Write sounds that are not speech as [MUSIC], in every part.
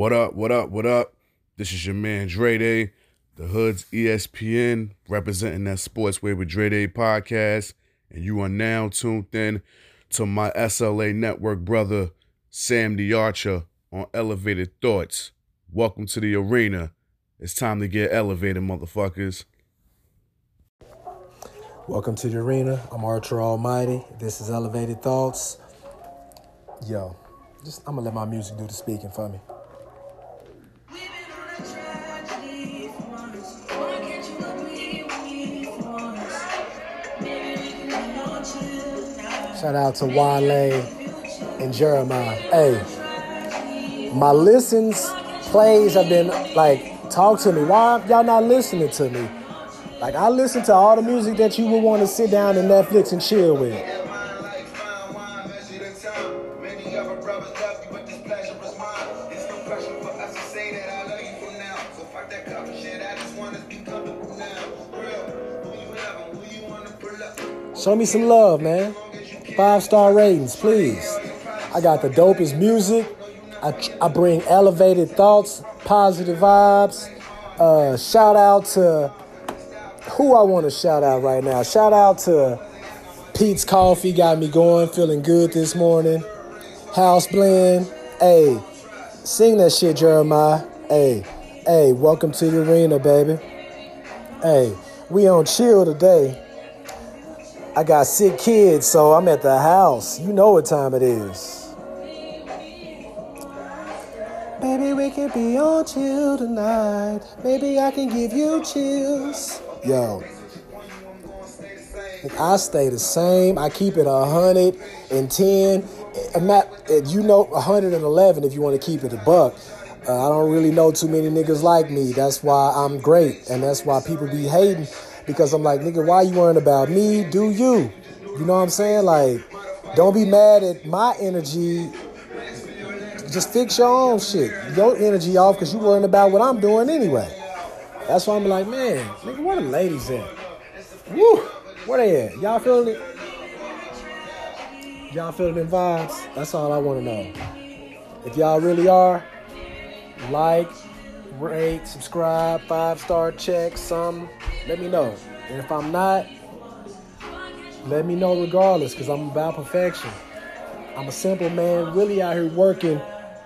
What up, what up, what up? This is your man Dre Day, the Hood's ESPN, representing that Sportsway with Dre Day podcast. And you are now tuned in to my SLA network brother, Sam the Archer, on Elevated Thoughts. Welcome to the arena. It's time to get elevated, motherfuckers. Welcome to the arena. I'm Archer Almighty. This is Elevated Thoughts. Yo, just I'm gonna let my music do the speaking for me. Shout out to Wale and Jeremih. Hey, my listens, plays have been like, talk to me. Why y'all not listening to me? Like, I listen to all the music that you would want to sit down and Netflix and chill with. Show me some love, man. Five star ratings, please. I got the dopest music. I, I bring elevated thoughts, positive vibes. Uh, shout out to who I want to shout out right now. Shout out to Peet's Coffee, got me going, feeling good this morning. House Blend, hey, sing that shit, Jeremih. Hey, hey, welcome to the arena, baby. Hey, we on chill today. I got sick kids, so I'm at the house. You know what time it is. Baby, we can be on chill tonight. Maybe I can give you chills. Yo, I stay the same. I keep it a hundred and ten. I'm not, you know, 111 if you want to keep it a buck. Uh, I don't really know too many niggas like me. That's why I'm great, and that's why people be hating because I'm like, nigga, why you worrying about me? Do you? You know what I'm saying? Like, don't be mad at my energy. Just fix your own shit. Your energy off because you worrying about what I'm doing anyway. That's why I'm like, man, nigga, where the ladies at? Woo! Where they at? Y'all feeling it? Y'all feeling them vibes? That's all I want to know. If y'all really are, like, rate, subscribe, five star check, some. Let me know. And if I'm not, let me know regardless, because I'm about perfection. I'm a simple man, really out here working,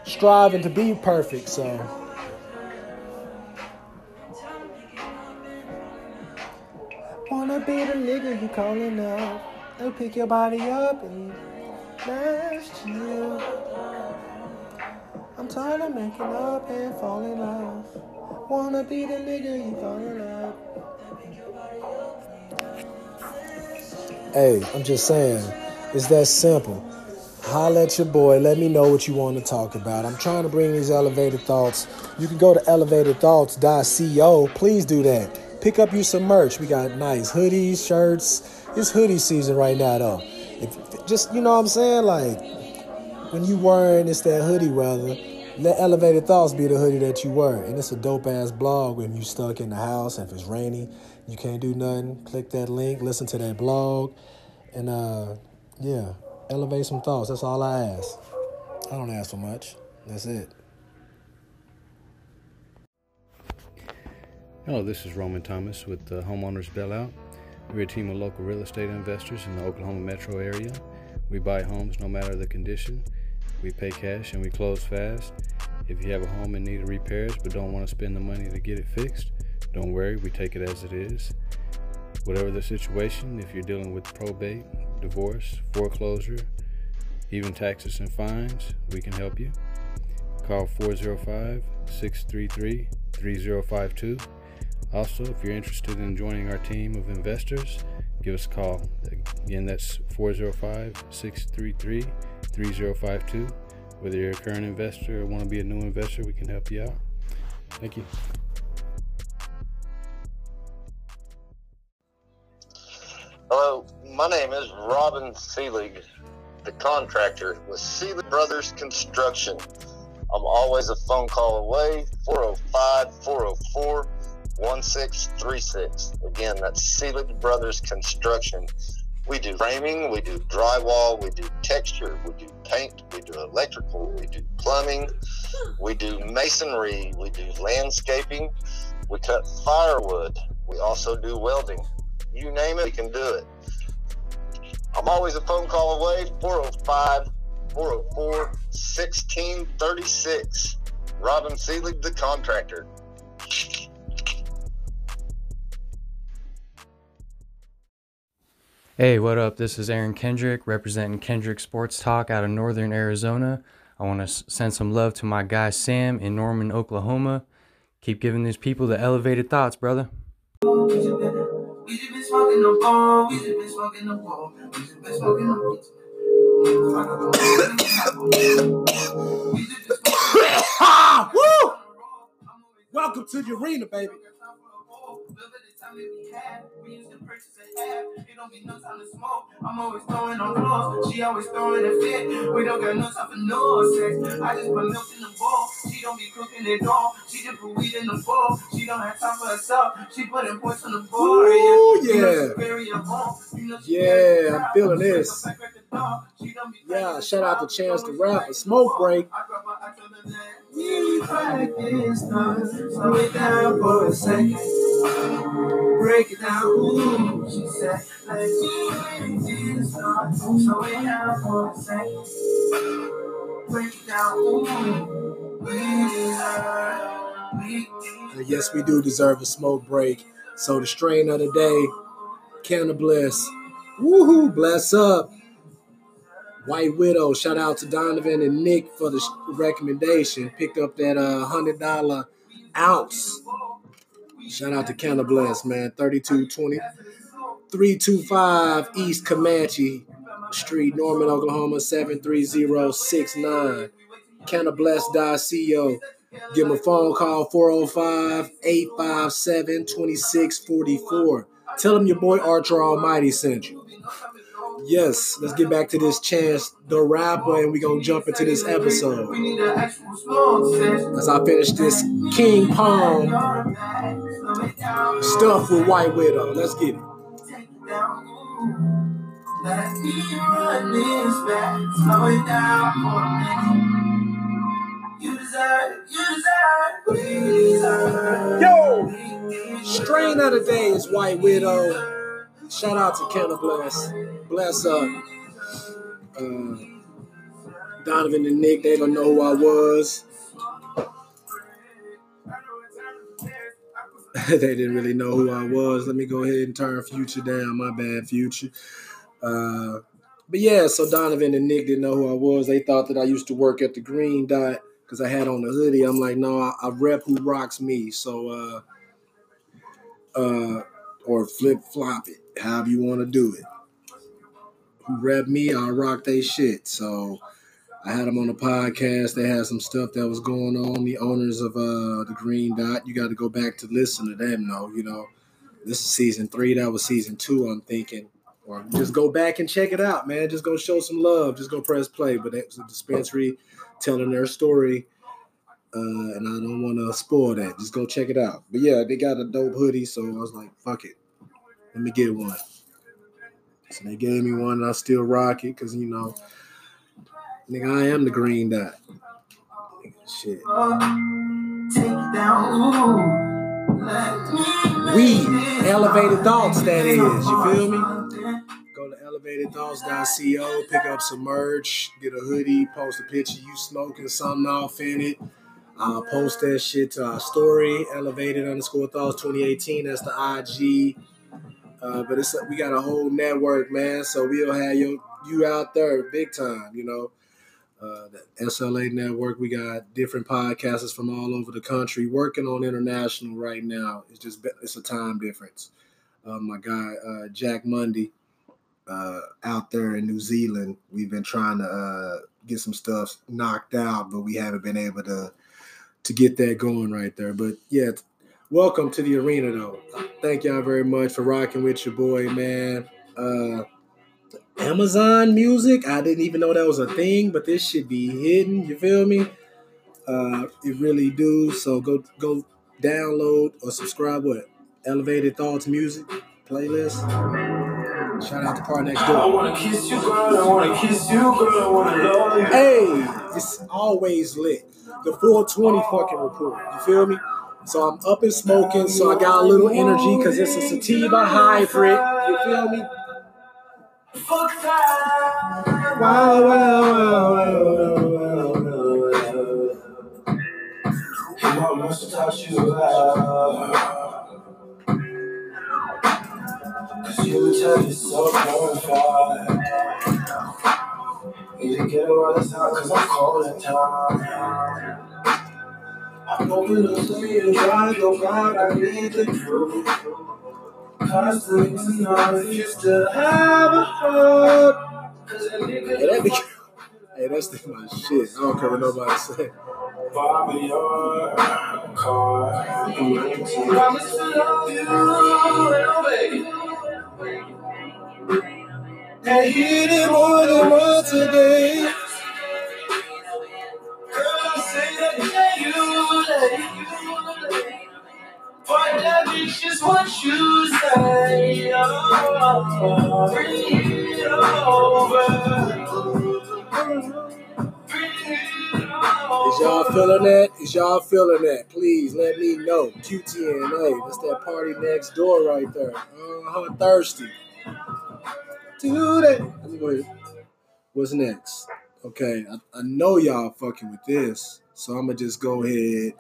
striving to be perfect. So. Wanna be the nigga you calling up. They'll pick your body up and last you. I'm tired of making up and falling off. Wanna be the nigga you calling up. Hey, I'm just saying, it's that simple. Holla at your boy. Let me know what you want to talk about. I'm trying to bring these elevated thoughts. You can go to elevatedthoughts.co. Please do that. Pick up you some merch. We got nice hoodies, shirts. It's hoodie season right now, though. If, just, you know what I'm saying? Like, when you wearing it's that hoodie weather, let Elevated Thoughts be the hoodie that you wear. And it's a dope ass blog when you stuck in the house and if it's rainy, you can't do nothing. Click that link, listen to that blog, and uh, yeah, elevate some thoughts. That's all I ask. I don't ask for much. That's it. Hello, this is Roman Thomas with the Homeowners Bailout. We're a team of local real estate investors in the Oklahoma metro area. We buy homes no matter the condition. We pay cash and we close fast. If you have a home in need of repairs but don't want to spend the money to get it fixed, don't worry, we take it as it is. Whatever the situation, if you're dealing with probate, divorce, foreclosure, even taxes and fines, we can help you. Call 405 633 3052. Also, if you're interested in joining our team of investors, give us a call. Again, that's 405 633 3052. Whether you're a current investor or want to be a new investor, we can help you out. Thank you. My name is Robin Seelig, the contractor with Seelig Brothers Construction. I'm always a phone call away, 405 404 1636. Again, that's Seelig Brothers Construction. We do framing, we do drywall, we do texture, we do paint, we do electrical, we do plumbing, we do masonry, we do landscaping, we cut firewood, we also do welding. You name it, we can do it. I'm always a phone call away 405 404 1636. Robin Seelig, the contractor. Hey, what up? This is Aaron Kendrick representing Kendrick Sports Talk out of Northern Arizona. I want to send some love to my guy Sam in Norman, Oklahoma. Keep giving these people the elevated thoughts, brother. We just been smoking the ball. We just been smoking the ball. We just been smoking the [LAUGHS] Woo! Welcome to the arena, baby time that we had. We used to purchase a half. It don't be no time to smoke. I'm always throwing on floors. She always throwing a fit. We don't got no time for no sex. I just put milk in the bowl. She don't be cooking all. She just put weed in the bowl. She don't have time for herself. She putting points on the board. Ooh, yeah. Yeah, I'm feeling this. Yeah, shout out to Chance the Rapper. Smoke break. Slow it down for a second. Break it down. Ooh, she said, slow it down for a second. Break it down. Ooh, deserve. Yes, we do deserve a smoke break. So the strain of the day, Canna Bless. Woohoo, bless up. White Widow. Shout out to Donovan and Nick for the recommendation. Picked up that uh, hundred dollar ounce. Shout out to Canna Bless, man. 3220 325 East Comanche Street, Norman, Oklahoma, 73069. Cannabless.co. Give them a phone call 405 857 2644. Tell them your boy Archer Almighty sent you. Yes, let's get back to this Chance the Rapper, and we're gonna jump into this episode. As I finish this King Palm stuff with White Widow. Let's get it. Yo! Strain out of the day is White Widow. Shout out to Canna Bless. Bless up. Uh, Donovan and Nick, they don't know who I was. [LAUGHS] they didn't really know who I was. Let me go ahead and turn Future down. My bad, Future. Uh, but yeah, so Donovan and Nick didn't know who I was. They thought that I used to work at the Green Dot because I had on the hoodie. I'm like, no, I, I rep who rocks me. So, uh, uh, or flip flop it however you want to do it. Who rep me, I'll rock they shit. So I had them on the podcast. They had some stuff that was going on. The owners of uh the Green Dot. You got to go back to listen to them. though. you know, this is season three. That was season two. I'm thinking, or just go back and check it out, man. Just go show some love. Just go press play. But it was a dispensary telling their story. Uh, and I don't want to spoil that. Just go check it out. But yeah, they got a dope hoodie, so I was like, fuck it. Let me get one. So they gave me one, and I still rock it because you know, nigga, I am the green dot. Shit. Take down. We elevated thoughts. That is, you feel me? Go to elevatedthoughts.co, pick up some merch, get a hoodie, post a picture you smoking something off in it. I'll post that shit to our story, elevated underscore thoughts 2018. That's the IG. Uh, but it's we got a whole network, man. So we'll have you you out there big time, you know. Uh, the SLA network, we got different podcasters from all over the country working on international right now. It's just it's a time difference. Uh, my guy uh, Jack Mundy uh, out there in New Zealand, we've been trying to uh, get some stuff knocked out, but we haven't been able to to get that going right there. But yeah, welcome to the arena though. Thank y'all very much for rocking with your boy, man. Uh Amazon music. I didn't even know that was a thing, but this should be hidden. You feel me? Uh it really do. So go go download or subscribe what? Elevated Thoughts Music playlist. Shout out to PartyNextDoor. I wanna kiss you, girl. I wanna kiss you, girl. I wanna love you. Hey, it's always lit. The 420 fucking report. You feel me? So I'm up and smoking, so I got a little energy because it's a sativa hybrid. You feel me? Fuck. Wow, wow, wow, wow, wow, wow, wow. To touch you. Cause you tell cause I'm. I'm hoping to me and try to go back. I need the truth. Enough if you still have a heart. Hey, that hey, that's the, my shit. I don't care what nobody say. Bobby, your car. Promise to love you, baby. I hit it more than once a day. Just what you say. Oh, bring it over. Is y'all feeling that? Is y'all feeling that? Please let me know. QTNA. That's that PartyNextDoor right there. Uh-huh. Thirsty do. Let me go ahead. What's next? Okay, I, I know y'all fucking with this, so I'm gonna just go ahead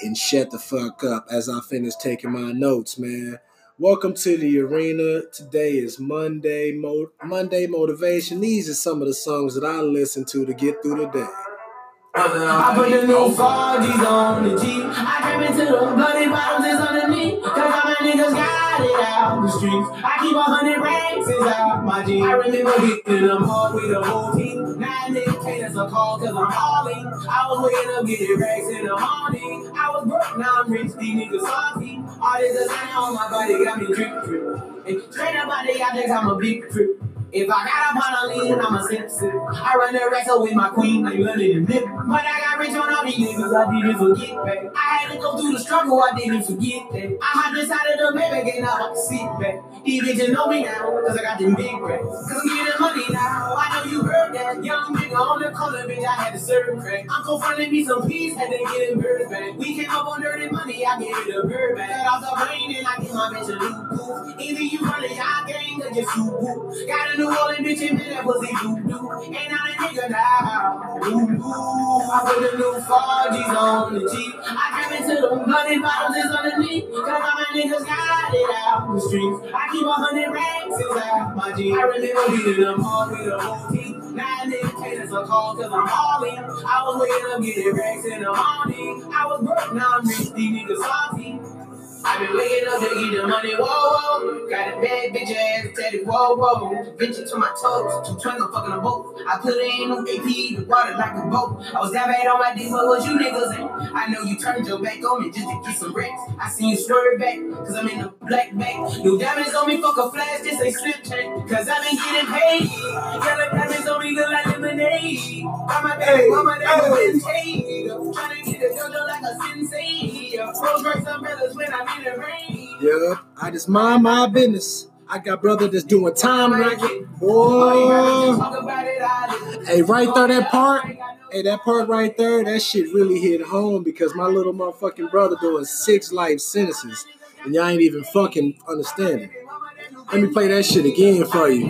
and shut the fuck up as I finish taking my notes, man. Welcome to the arena. Today is Monday. Mo- Monday motivation. These are some of the songs that I listen to to get through the day. I put the new Forgis on the G. I came into the bloody bottles is underneath. Cause all my niggas got it out the streets. I keep a hundred racks inside my jeans. I remember getting them hard with a whole team. Nine niggas pay us a call cause I'm hauling. I was waking up getting racks in the morning. I was broke, now I'm rich, these niggas salty. All this design on my body got me drip drip. And straight up body, I think I'm a big trip. If I got up on a lean, I'm a sip sip. I run the wrestle with my queen, I'm running the nip. But I got rich on all these niggas, I didn't forget that. I had to go through the struggle, I didn't forget that. I had decided to maybe get out, I sit back. These bitches know me now, cause I got them big racks. Cause I'm getting money now, I know you heard that. Young nigga on the corner, bitch, I had to serve crack. Uncle fronted me some peace, had to get him bird back. We came up on dirty money, I gave it a bird back. Cut off the brain and I get my bitch a new poof. Either you run a y'all gang or just you whoop. Got a New Orleans bitch in me, that pussy doo doo. Ain't not a nigga now. Ooh, ooh. I put the new 4Gs on the G. I came into the bloody bottles is underneath. Cause all my niggas got it out the streets. I keep a hundred racks inside my G. I remember beating them hard with a whole team. Nine niggas paid us a call cause I'm hauling. I was waking up getting racks in the morning. I was broke, now I'm rich, these niggas salty. I been waking up to get the money, whoa, whoa. Got a bad bitch ass, tatted, whoa, whoa. Bitch to my toes, two twins, I'm fucking a boat. I put it in on AP, the water like a boat. I was that bad on my dick, but what you niggas in? I know you turned your back on me just to get some racks. I seen you swerve back, cause I'm in the black bag. New diamonds on me, fuck a flash, this ain't slip check. Cause I been getting paid. Yellow diamonds on me look like lemonade. Got my back, mama, that been paid. Trying to get the dojo like a sensei. Rolls-Royce umbrellas when I'm yeah, I just mind my business. I got brother that's doing time right. Boy. Hey, right there, that part. Hey, that part right there, that shit really hit home because my little motherfucking brother doing six life sentences. And y'all ain't even fucking understanding. Let me play that shit again for you.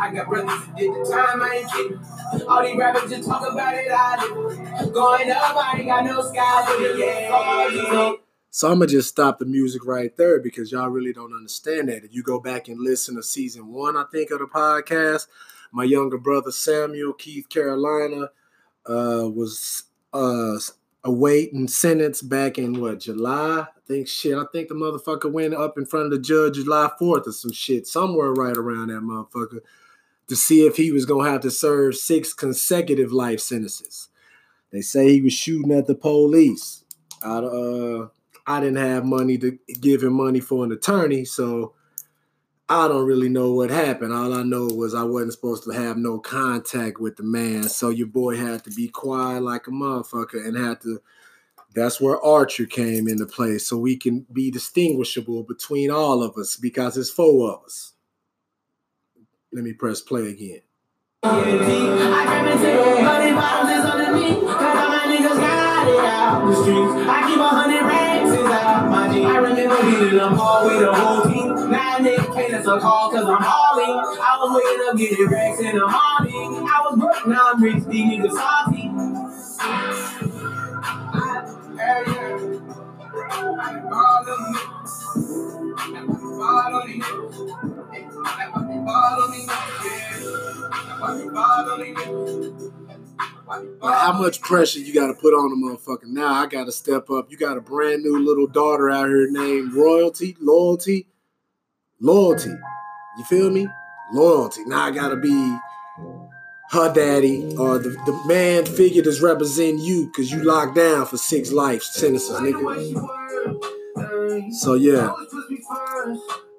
I got brothers did the time, I ain't kidding. All these rappers just talk about it, I live. Going up, I ain't got no sky, yeah. So I'm gonna just stop the music right there because y'all really don't understand that. If you go back and listen to season one, I think of the podcast, my younger brother Samuel Keith Carolina uh, was uh, awaiting sentence back in what July. I think shit. I think the motherfucker went up in front of the judge July 4th or some shit, somewhere right around that motherfucker, to see if he was gonna have to serve six consecutive life sentences. They say he was shooting at the police. I uh I didn't have money to give him money for an attorney, so I don't really know what happened. All I know was I wasn't supposed to have no contact with the man. So your boy had to be quiet like a motherfucker and had to That's where Archer came into play, so we can be distinguishable between all of us because it's four of us. Let me press play again. I a remember beating them all with the whole team. Now nigga call cause I'm hauling. I was waking up getting racks in the morning. I was broke, now I'm rich, these niggas salty. how much pressure you got to put on a motherfucker? Now I got to step up. You got a brand new little daughter out here named Royalty, Loyalty, Loyalty. You feel me? Loyalty. Now I got to be her daddy or the, the man figure that's representing you because you locked down for six life sentences, nigga. So yeah.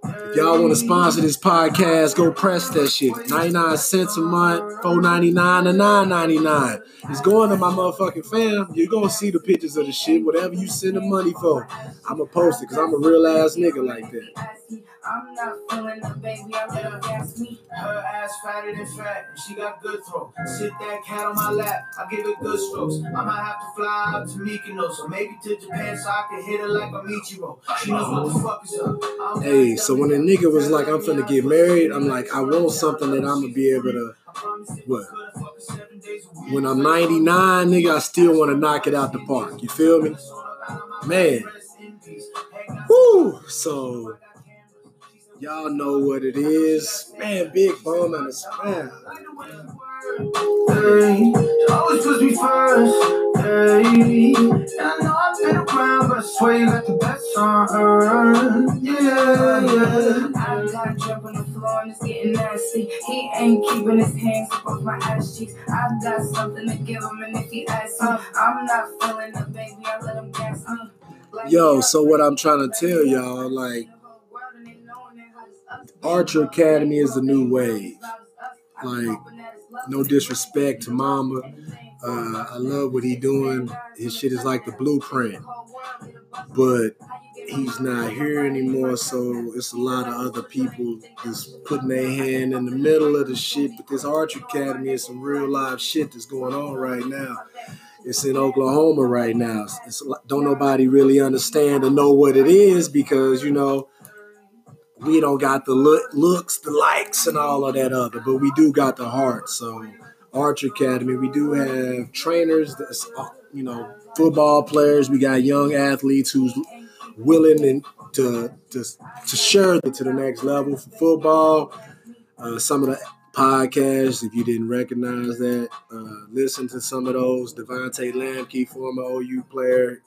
If y'all want to sponsor this podcast, go press that shit. 99 cents a month, 4.99 to 9.99. It's going to my motherfucking fam. You're gonna see the pictures of the shit, whatever you send the money for. I'ma post it because I'm a real ass nigga like that. I'm not feeling the baby, I let her gas me. Her ass fatter than fat, she got good throw. Sit that cat on my lap, I give it good strokes. I might have to fly out to Mykonos, or maybe to Japan so I can hit her like a Michiro. She knows what the fuck is up. Hey, so when a nigga was like, I'm finna get married, I'm like, I want something that I'm gonna be able to, what? When I'm 99, nigga, I still wanna knock it out the park. You feel me? Man. Woo! So Y'all know what it is. Man, Big Bum and a spam. Hey, always puts me first. Hey, and I know I've been around, but I swear you got the best on her. Yeah, yeah. I'm not jumping the floor and it's getting nasty. He ain't keeping his hands above my ass cheeks. I've got something to give him, and if he asks me, I'm not feeling the baby. I let him gas me. Yo, so what I'm trying to tell y'all, like, Archer Academy is the new wave. Like, no disrespect to Mamba. Uh, I love what he doing. His shit is like the blueprint. But he's not here anymore, so it's a lot of other people just putting their hand in the middle of the shit. But this Archer Academy is some real live shit that's going on right now. It's in Oklahoma right now. It's, don't nobody really understand or know what it is because you know we don't got the look, looks, the likes, and all of that other, but we do got the heart. So, Archer Academy, we do have trainers, that's, uh, you know, football players. We got young athletes who's willing and to to to share to the next level for football. Uh, some of the podcasts, if you didn't recognize that, uh, listen to some of those. Devontae Lamke, former OU player,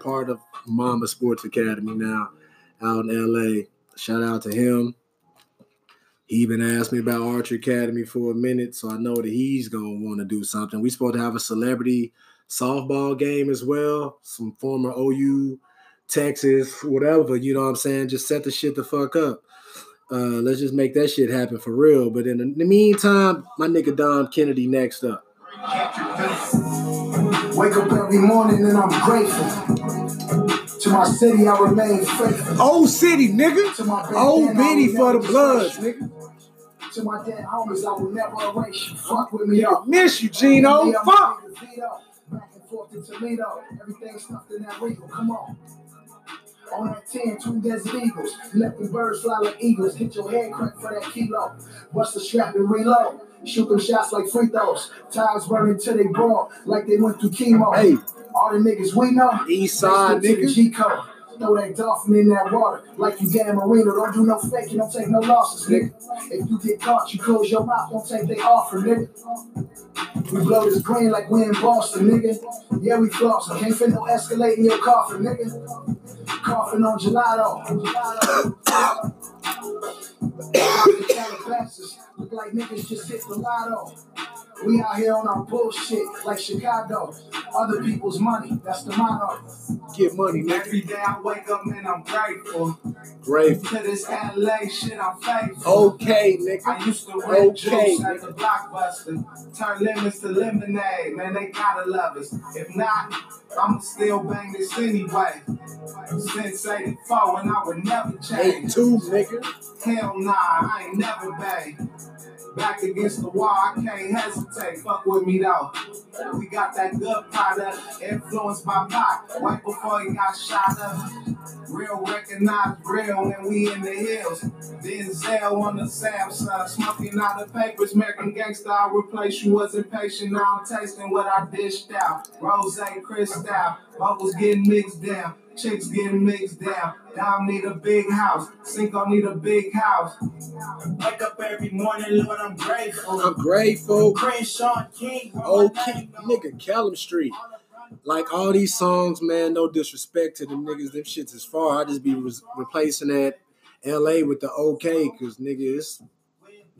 part of Mamba Sports Academy now out in LA. Shout out to him. He even asked me about Archer Academy for a minute, so I know that he's gonna want to do something. We supposed to have a celebrity softball game as well. Some former OU, Texas, whatever. You know what I'm saying? Just set the shit the fuck up. Uh, let's just make that shit happen for real. But in the, in the meantime, my nigga Dom Kennedy next up. Wake up every morning and I'm grateful. My city, I remain faithful. Old city, nigga. To my Old Biddy for the bloods, nigga. To my dead homies, I will never erase you. Fuck with me up. Miss you, Gino. Fuck. Back and forth to Toledo. Everything stuffed in that. Come on. On that 10, two desert eagles. Let the birds fly like eagles. Hit your head crack for that kilo. Bust the strap and reload. Shoot them shots like free throws. Tires burning till they ball like they went through chemo. Hey. All the niggas we know. East side niggas. G code. Throw that dolphin in that water like you Dan Marino. Don't do no faking, don't take no losses, nigga. If you get caught, you close your mouth, don't take they offer, nigga. We blow this green like we in Boston, nigga. Yeah, we flossing. Can't fit no Escalade in your coffin, nigga. Coughing on gelato. [COUGHS] Look like niggas just hit the lotto. We out here on our bullshit like Chicago. Other people's money, that's the motto. Get money, nigga. Every day I wake up and I'm grateful. Grateful. To this LA shit, I'm faithful. Okay, nigga. I used to rent Okay, juice at the blockbuster. Turn lemons to lemonade, man, they gotta love us. If not, I'ma still bang this anyway. Since 84 and I would never change. 82, nigga. Hell nah, I ain't never bang. Back against the wall, I can't hesitate. Fuck with me though. We got that good product, influenced by Pac. Right before he got shot up. Real recognized real when we in the hills. Denzel on the Samsung, smoking out the papers. American gangster, I'll replace you. Wasn't patient, now I'm tasting what I dished out. Rose, and Crystal, bubbles getting mixed down. Chicks getting mixed down. Dom need a big house. Cinco need a big house. Wake up every morning, Lord, I'm grateful. I'm grateful. Crenshaw King. Okay, nigga, Callum Street. Like all these songs, man, no disrespect to the niggas, them shits is far. I just be re- replacing that LA with the okay, cause nigga, it's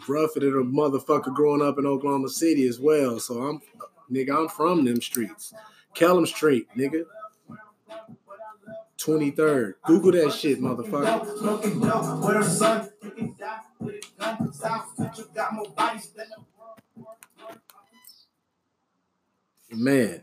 rougher than a motherfucker growing up in Oklahoma City as well. So I'm, nigga, I'm from them streets. Callum Street, nigga. 23rd. Google that shit, motherfucker. Man.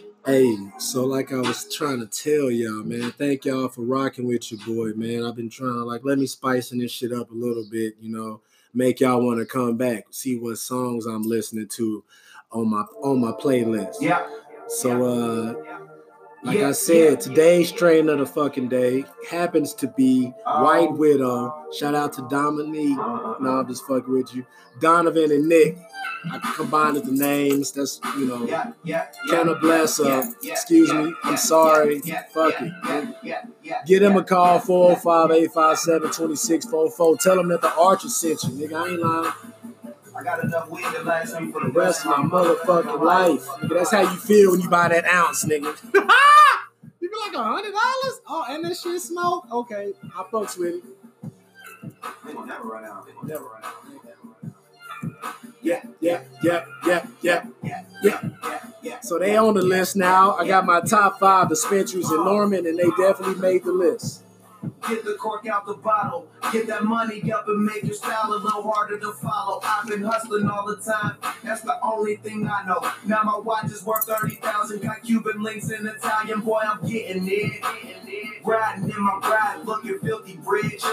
Hey, so like I was trying to tell y'all, man, thank y'all for rocking with your boy, man. I've been trying to like let me spicing this shit up a little bit, you know, make y'all want to come back, see what songs I'm listening to on my on my playlist. Yeah. So uh like I said, today's train of the fucking day happens to be White Widow. Shout out to Dominique. No, I'm just fucking with you. Donovan and Nick. I combined the names. That's you know. Yeah, yeah, Kind of bless up. Excuse me. I'm sorry. Fuck it. Yeah, yeah, yeah. Get him a call 405-857-2644. Tell him that the Archer sent you, nigga. I ain't lying. I got enough weed to last me for The rest of my motherfucking life. Nigga, that's how you feel when you buy that ounce, nigga. [LAUGHS] you be like a hundred dollars? Oh, and that shit smoke? Okay, I fucks with it. They will never run out. They will never run out. Yeah, yeah, yeah, yeah, yeah. Yeah. So they on the list now. I got my top five dispensaries in Norman, and they definitely made the list. Get the cork out the bottle. Get that money up and make your style a little harder to follow. I've been hustling all the time. That's the only thing I know. Now my watch is worth 30,000. Got Cuban links in Italian. Boy, I'm getting it. Riding in my ride, looking filthy bridge.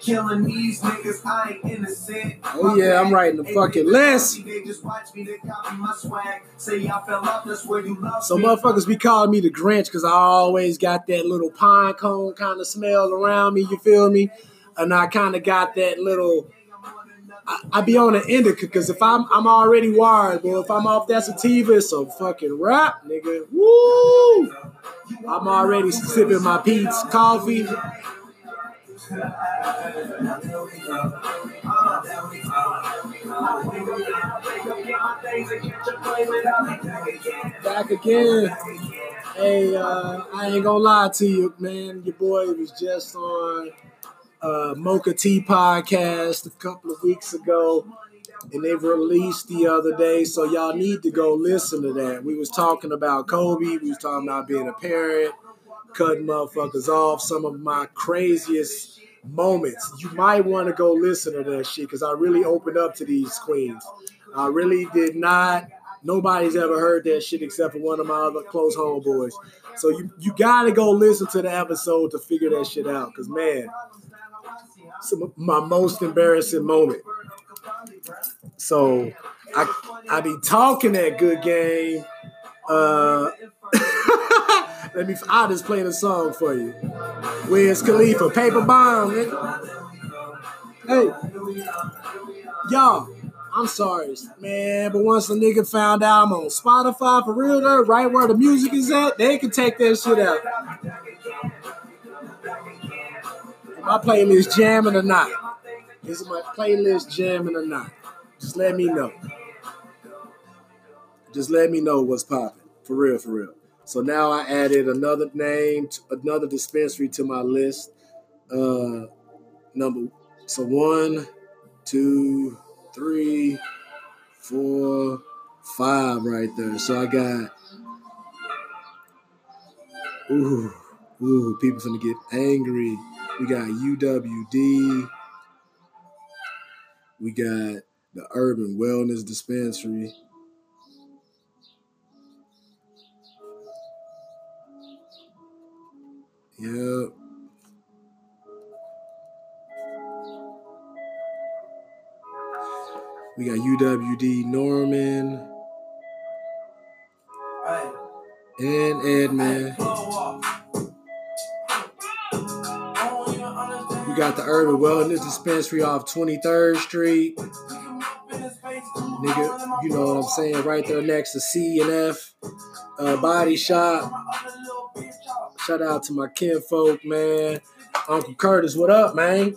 Killing these niggas, I ain't innocent. Oh, yeah, I'm writing the fucking list. They just watch me, they copy my swag. Say y'all fell off, that's where you love So motherfuckers be calling me the Grinch because I always got that little pine cone kind of smell around me. You feel me? And I kind of got that little. I, I be on an indica because if I'm I'm already wired, but if I'm off that sativa, it's a fucking rap, nigga. Woo! I'm already sipping my Peet's coffee. Back again. Hey, uh, I ain't gonna lie to you, man. Your boy was just on uh, Mocha Tea podcast a couple of weeks ago, and they released the other day. So y'all need to go listen to that. We was talking about Kobe. We was talking about being a parent, cutting motherfuckers off. Some of my craziest moments. You might want to go listen to that shit because I really opened up to these queens. I really did not. Nobody's ever heard that shit except for one of my other close homeboys. So you you gotta go listen to the episode to figure that shit out. Cause man, of my most embarrassing moment. So I I be talking that good game. Uh, [LAUGHS] let me. I'll just play the song for you. Wiz Khalifa, Paperbond, nigga. Hey, y'all, I'm sorry, man, but once the nigga found out I'm on Spotify for real, though, right where the music is at, they can take that shit out. Am I My playlist jamming or not? Is my playlist jamming or not? Just let me know. Just let me know what's popping. For real, for real. So now I added another name, another dispensary to my list. Uh, number so one, two, three, four, five right there. So I got ooh, ooh, people gonna get angry. We got UWD. We got the Urban Wellness Dispensary. Yep. We got UWD Norman and Edmond. We got the Urban Wellness Dispensary off 23rd Street. Nigga, you know what I'm saying? Right there next to C and F uh, Body Shop. Shout out to my kinfolk, man. Uncle Curtis, what up, man?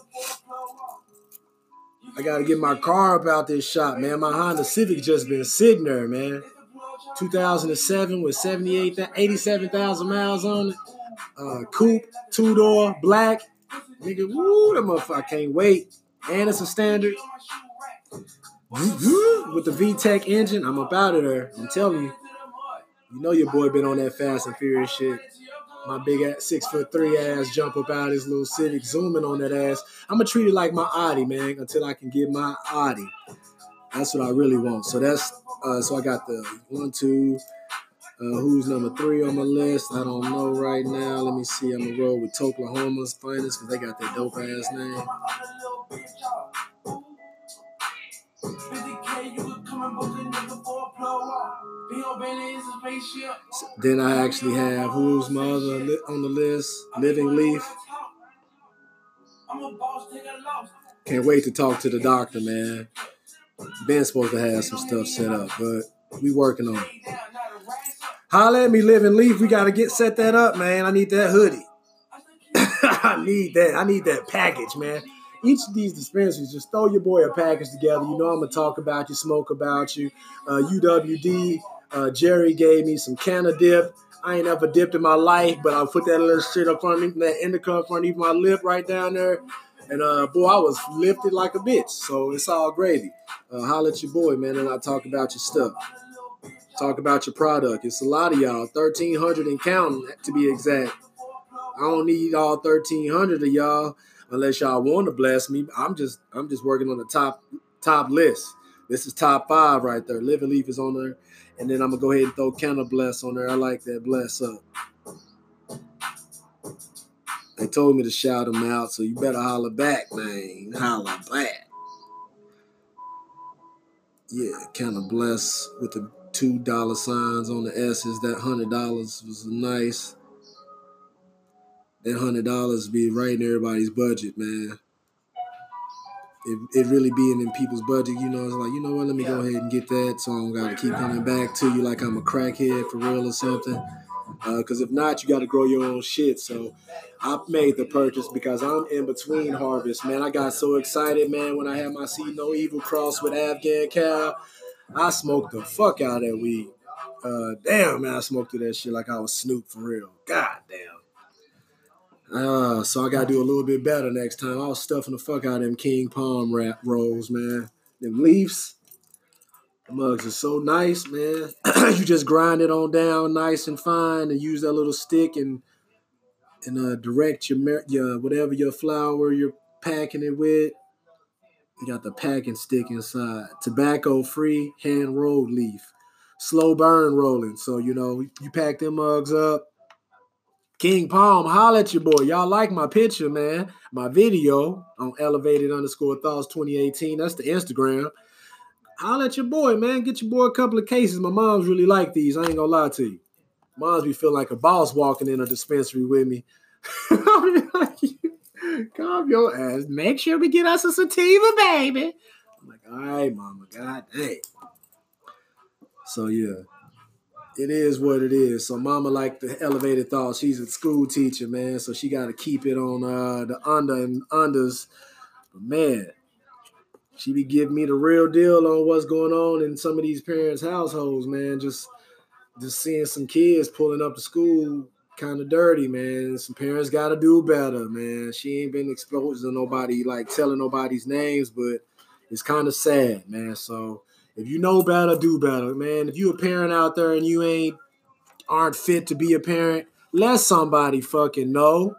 I gotta get my car up out this shop, man. My Honda Civic just been sitting there, man. 2007 with 78, 87,000 miles on it. Uh, coupe, two door, black. Nigga, woo, that motherfucker, I can't wait. And it's a standard. With the VTEC engine, I'm up out of there. I'm telling you. You know your boy been on that Fast and Furious shit my big ass six foot three ass jump up out his little Civic, zooming on that ass. I'm gonna treat it like my Audi, man, until I can get my Audi. That's what I really want. So that's uh, so I got the one, two. Uh, who's number three on my list? I don't know right now. Let me see. I'm gonna roll with Toklahoma's finest because they got that dope ass name. Then I actually have who's my other li- on the list? Living Leaf. Can't wait to talk to the doctor, man. Ben's supposed to have some stuff set up, but we working on it. Holla at me, Living Leaf. We gotta get set that up, man. I need that hoodie. [LAUGHS] I need that. I need that package, man each of these dispensaries, just throw your boy a package together. You know I'm gonna talk about you, smoke about you. Uh, UWD, uh, Jerry gave me some canna dip. I ain't ever dipped in my life, but I put that little shit up front, that indica up front of my lip right down there. And uh, boy, I was lifted like a bitch. So it's all gravy. Uh, holla at your boy, man, and I talk about your stuff. Talk about your product. It's a lot of y'all, 1,300 and counting to be exact. I don't need all 1,300 of y'all unless y'all want to bless me. I'm just I'm just working on the top top list. This is top five right there. Living Leaf is on there. And then I'm gonna go ahead and throw Canna Bless on there. I like that bless up. They told me to shout them out, so you better holler back, man. Holler back. Yeah, Canna Bless with the two dollar signs on the S's. That hundred dollars was nice that hundred dollars be right in everybody's budget, man. It, it really being in people's budget, you know, it's like, you know what, let me go ahead and get that so I don't gotta keep coming back to you like I'm a crackhead for real or something. Because uh, if not, you got to grow your own shit. So I made the purchase because I'm in between harvests, man. I got so excited, man, when I had my See No Evil cross with Afghan Cow. I smoked the fuck out of that weed. Uh, damn, man, I smoked to that shit like I was Snoop for real. God damn. Uh, so I gotta do a little bit better next time. I was stuffing the fuck out of them King Palm wrap rolls, man. Them leaves, the mugs are so nice, man. [CLEARS THROAT] you just grind it on down nice and fine, and use that little stick and and uh, direct your your whatever your flour you're packing it with. You got the packing stick inside. Tobacco free, hand rolled leaf, slow burn rolling. So you know you pack them mugs up King Palm, holla at your boy. Y'all like my picture, man. My video on elevated underscore thoughts 2018. That's the Instagram. Holla at your boy, man. Get your boy a couple of cases. My mom's really like these. I ain't gonna lie to you. Moms be feeling like a boss walking in a dispensary with me. [LAUGHS] Calm your ass. Make sure we get us a sativa, baby. I'm like, all right, mama, god dang. So yeah, it is what it is. So mama like the elevated thought. She's a school teacher, man. So she got to keep it on uh, the under and unders. But man, she be giving me the real deal on what's going on in some of these parents' households, man. Just just seeing some kids pulling up to school kind of dirty, man. Some parents got to do better, man. She ain't been exposed to nobody, like telling nobody's names, but it's kind of sad, man. So if you know better, do better, man. If you a parent out there and you ain't aren't fit to be a parent, let somebody fucking know.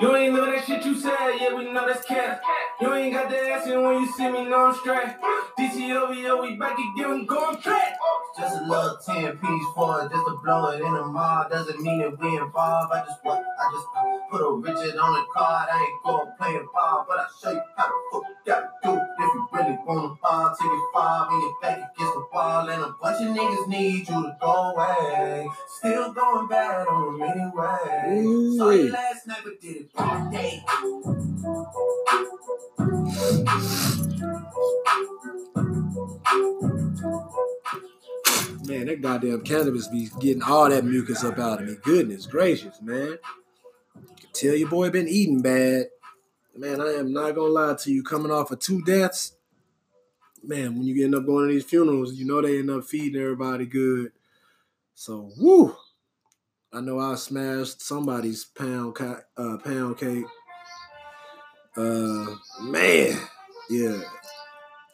You ain't know that shit you said, yeah, we know that's cat. You ain't got the accent when you see me, know I'm straight. DCOVO, we back again, going back. Just a little 10 piece for it, just to blow it in the mall. Doesn't mean that we involved. I just what I just put a Richard on the card. I ain't going playing ball, but I'll show you how the fuck you gotta do it. If you really wanna ball, take it five and your back against the wall. And a bunch of niggas need you to go away. Still going bad on them anyway. Saw you last night, but did it all day. Man, that goddamn cannabis be getting all that mucus up out of me. Goodness gracious, man. Tell your boy been eating bad. Man, I am not gonna lie to you. Coming off of two deaths, man, when you end up going to these funerals, you know they end up feeding everybody good. So, woo! I know I smashed somebody's pound ca- uh, pound cake. Uh, man, yeah.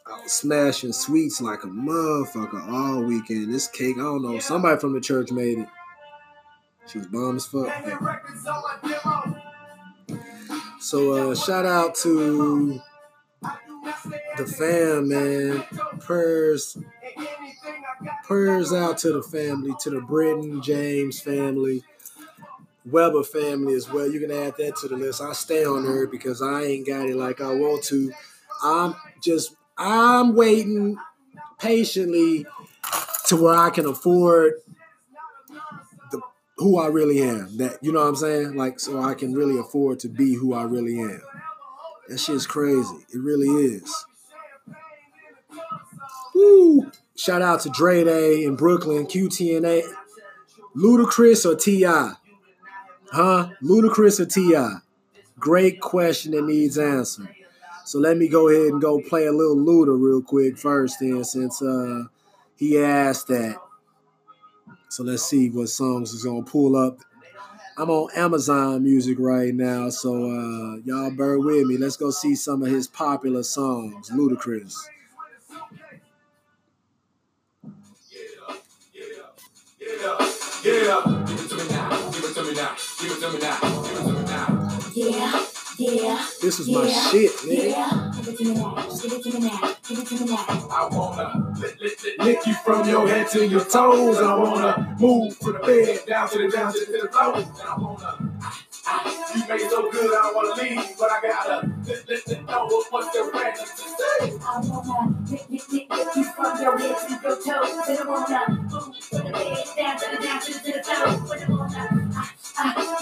I was smashing sweets like a motherfucker all weekend. This cake, I don't know. Somebody from the church made it. She was bomb as fuck. So uh shout out to the fam, man. Prayers prayers out to the family, to the Britton James family, Weber family as well. You can add that to the list. I stay on her because I ain't got it like I want to. I'm just I'm waiting patiently to where I can afford the who I really am. That you know what I'm saying? Like so I can really afford to be who I really am. That shit's crazy. It really is. Woo! Shout out to Dre Day in Brooklyn, QTNA. Ludacris or T.I.? Huh? Ludacris or T.I.? Great question that needs answer. So let me go ahead and go play a little Luda real quick first then since uh he asked that. So let's see what songs is gonna pull up. I'm on Amazon Music right now, so uh y'all bear with me. Let's go see some of his popular songs. Ludacris. Yeah, give it to me now, give it to me now, give it to me now, give it to me now. Yeah, yeah. This is yeah, my shit, man. Yeah, give it to me now, give it to me now, give it to me now. I wanna lick, lick, lick, lick you from your head to your toes. I wanna move from the bed down to the down to the, floor. And I wanna. You made it so good, I don't wanna leave, but I gotta let, let, let know what- what's the ready to say. I wanna lick, lick, lick, lick you from your head to your toes. And I wanna move from the bed down to the down to the, floor. And I wanna,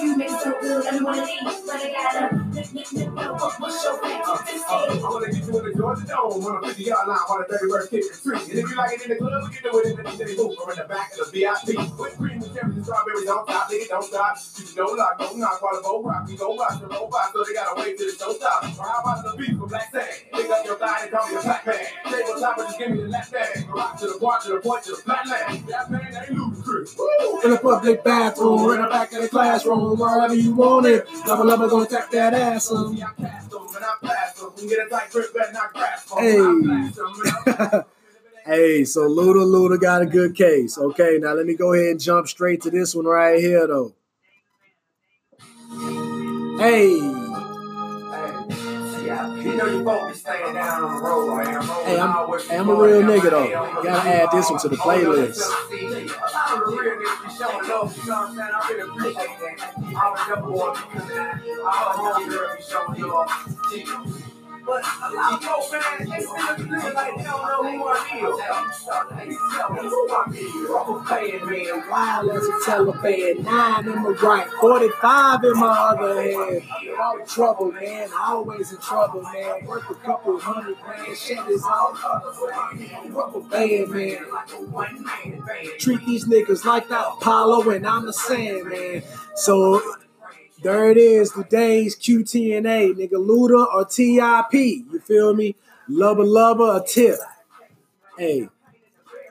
you make so good, I don't wanna leave, but I gotta what's your ready to Uh, say. I wanna get you in the Georgia Dome on a 50 yard line the 30 verse kick the street. And if you like it in the club, we can do it in the DJ booth or in the back of the VIP. Whipped cream with cherries and strawberries on top, nigga, don't stop. You don't lock, don't knock, while the boat rock, we go rock the robot, so they gotta wait till it's no stop. Or how about the beat from Black Sand? Pick up your thigh and call me a black man. Table top and just give me the left hand. Rock to the part, to the point, to the flat land. That man ain't Woo! In the public bathroom, in the back of the classroom, wherever you want it. Double up, gonna tap that ass on. See, I cast them and I blast them. You get a tight grip, better not grasp. Hey. I blast them and I [LAUGHS] Hey, so Luda Luda got a good case. Okay, now let me go ahead and jump straight to this one right here, though. Hey, You know you won't be staying down on the road, man. Hey, I'm- hey, I'm a real nigga, though. Gotta add this one to the playlist. A? I a a. But a lot man, they still feel like they don't know who I Wild as a Taliban, nine in my right, 45 in my other hand. All trouble, man, always in trouble, man. Worth a couple hundred grand, shit is all rubber band, man. Treat these niggas like the Apollo and I'm the Sandman. So there it is, today's QTNA, nigga, Luda or TIP. You feel me? Lubba lubba or tip. Hey,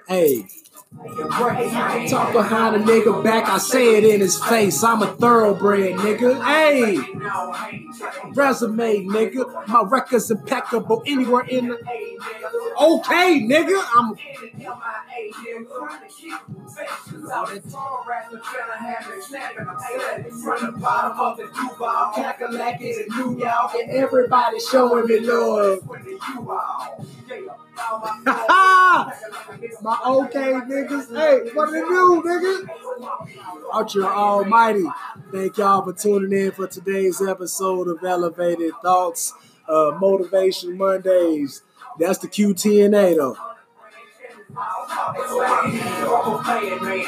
hey. Talk behind a nigga back, I say it in his face. I'm a thoroughbred, nigga. Hey, resume, nigga. My record's impeccable anywhere in the. Okay, nigga. I'm. And everybody showing me love. [LAUGHS] My okay niggas. Hey, what they do, nigga? Ultra Almighty. Thank y'all for tuning in for today's episode of Elevated Thoughts, uh, Motivation Mondays. That's the QTNA though.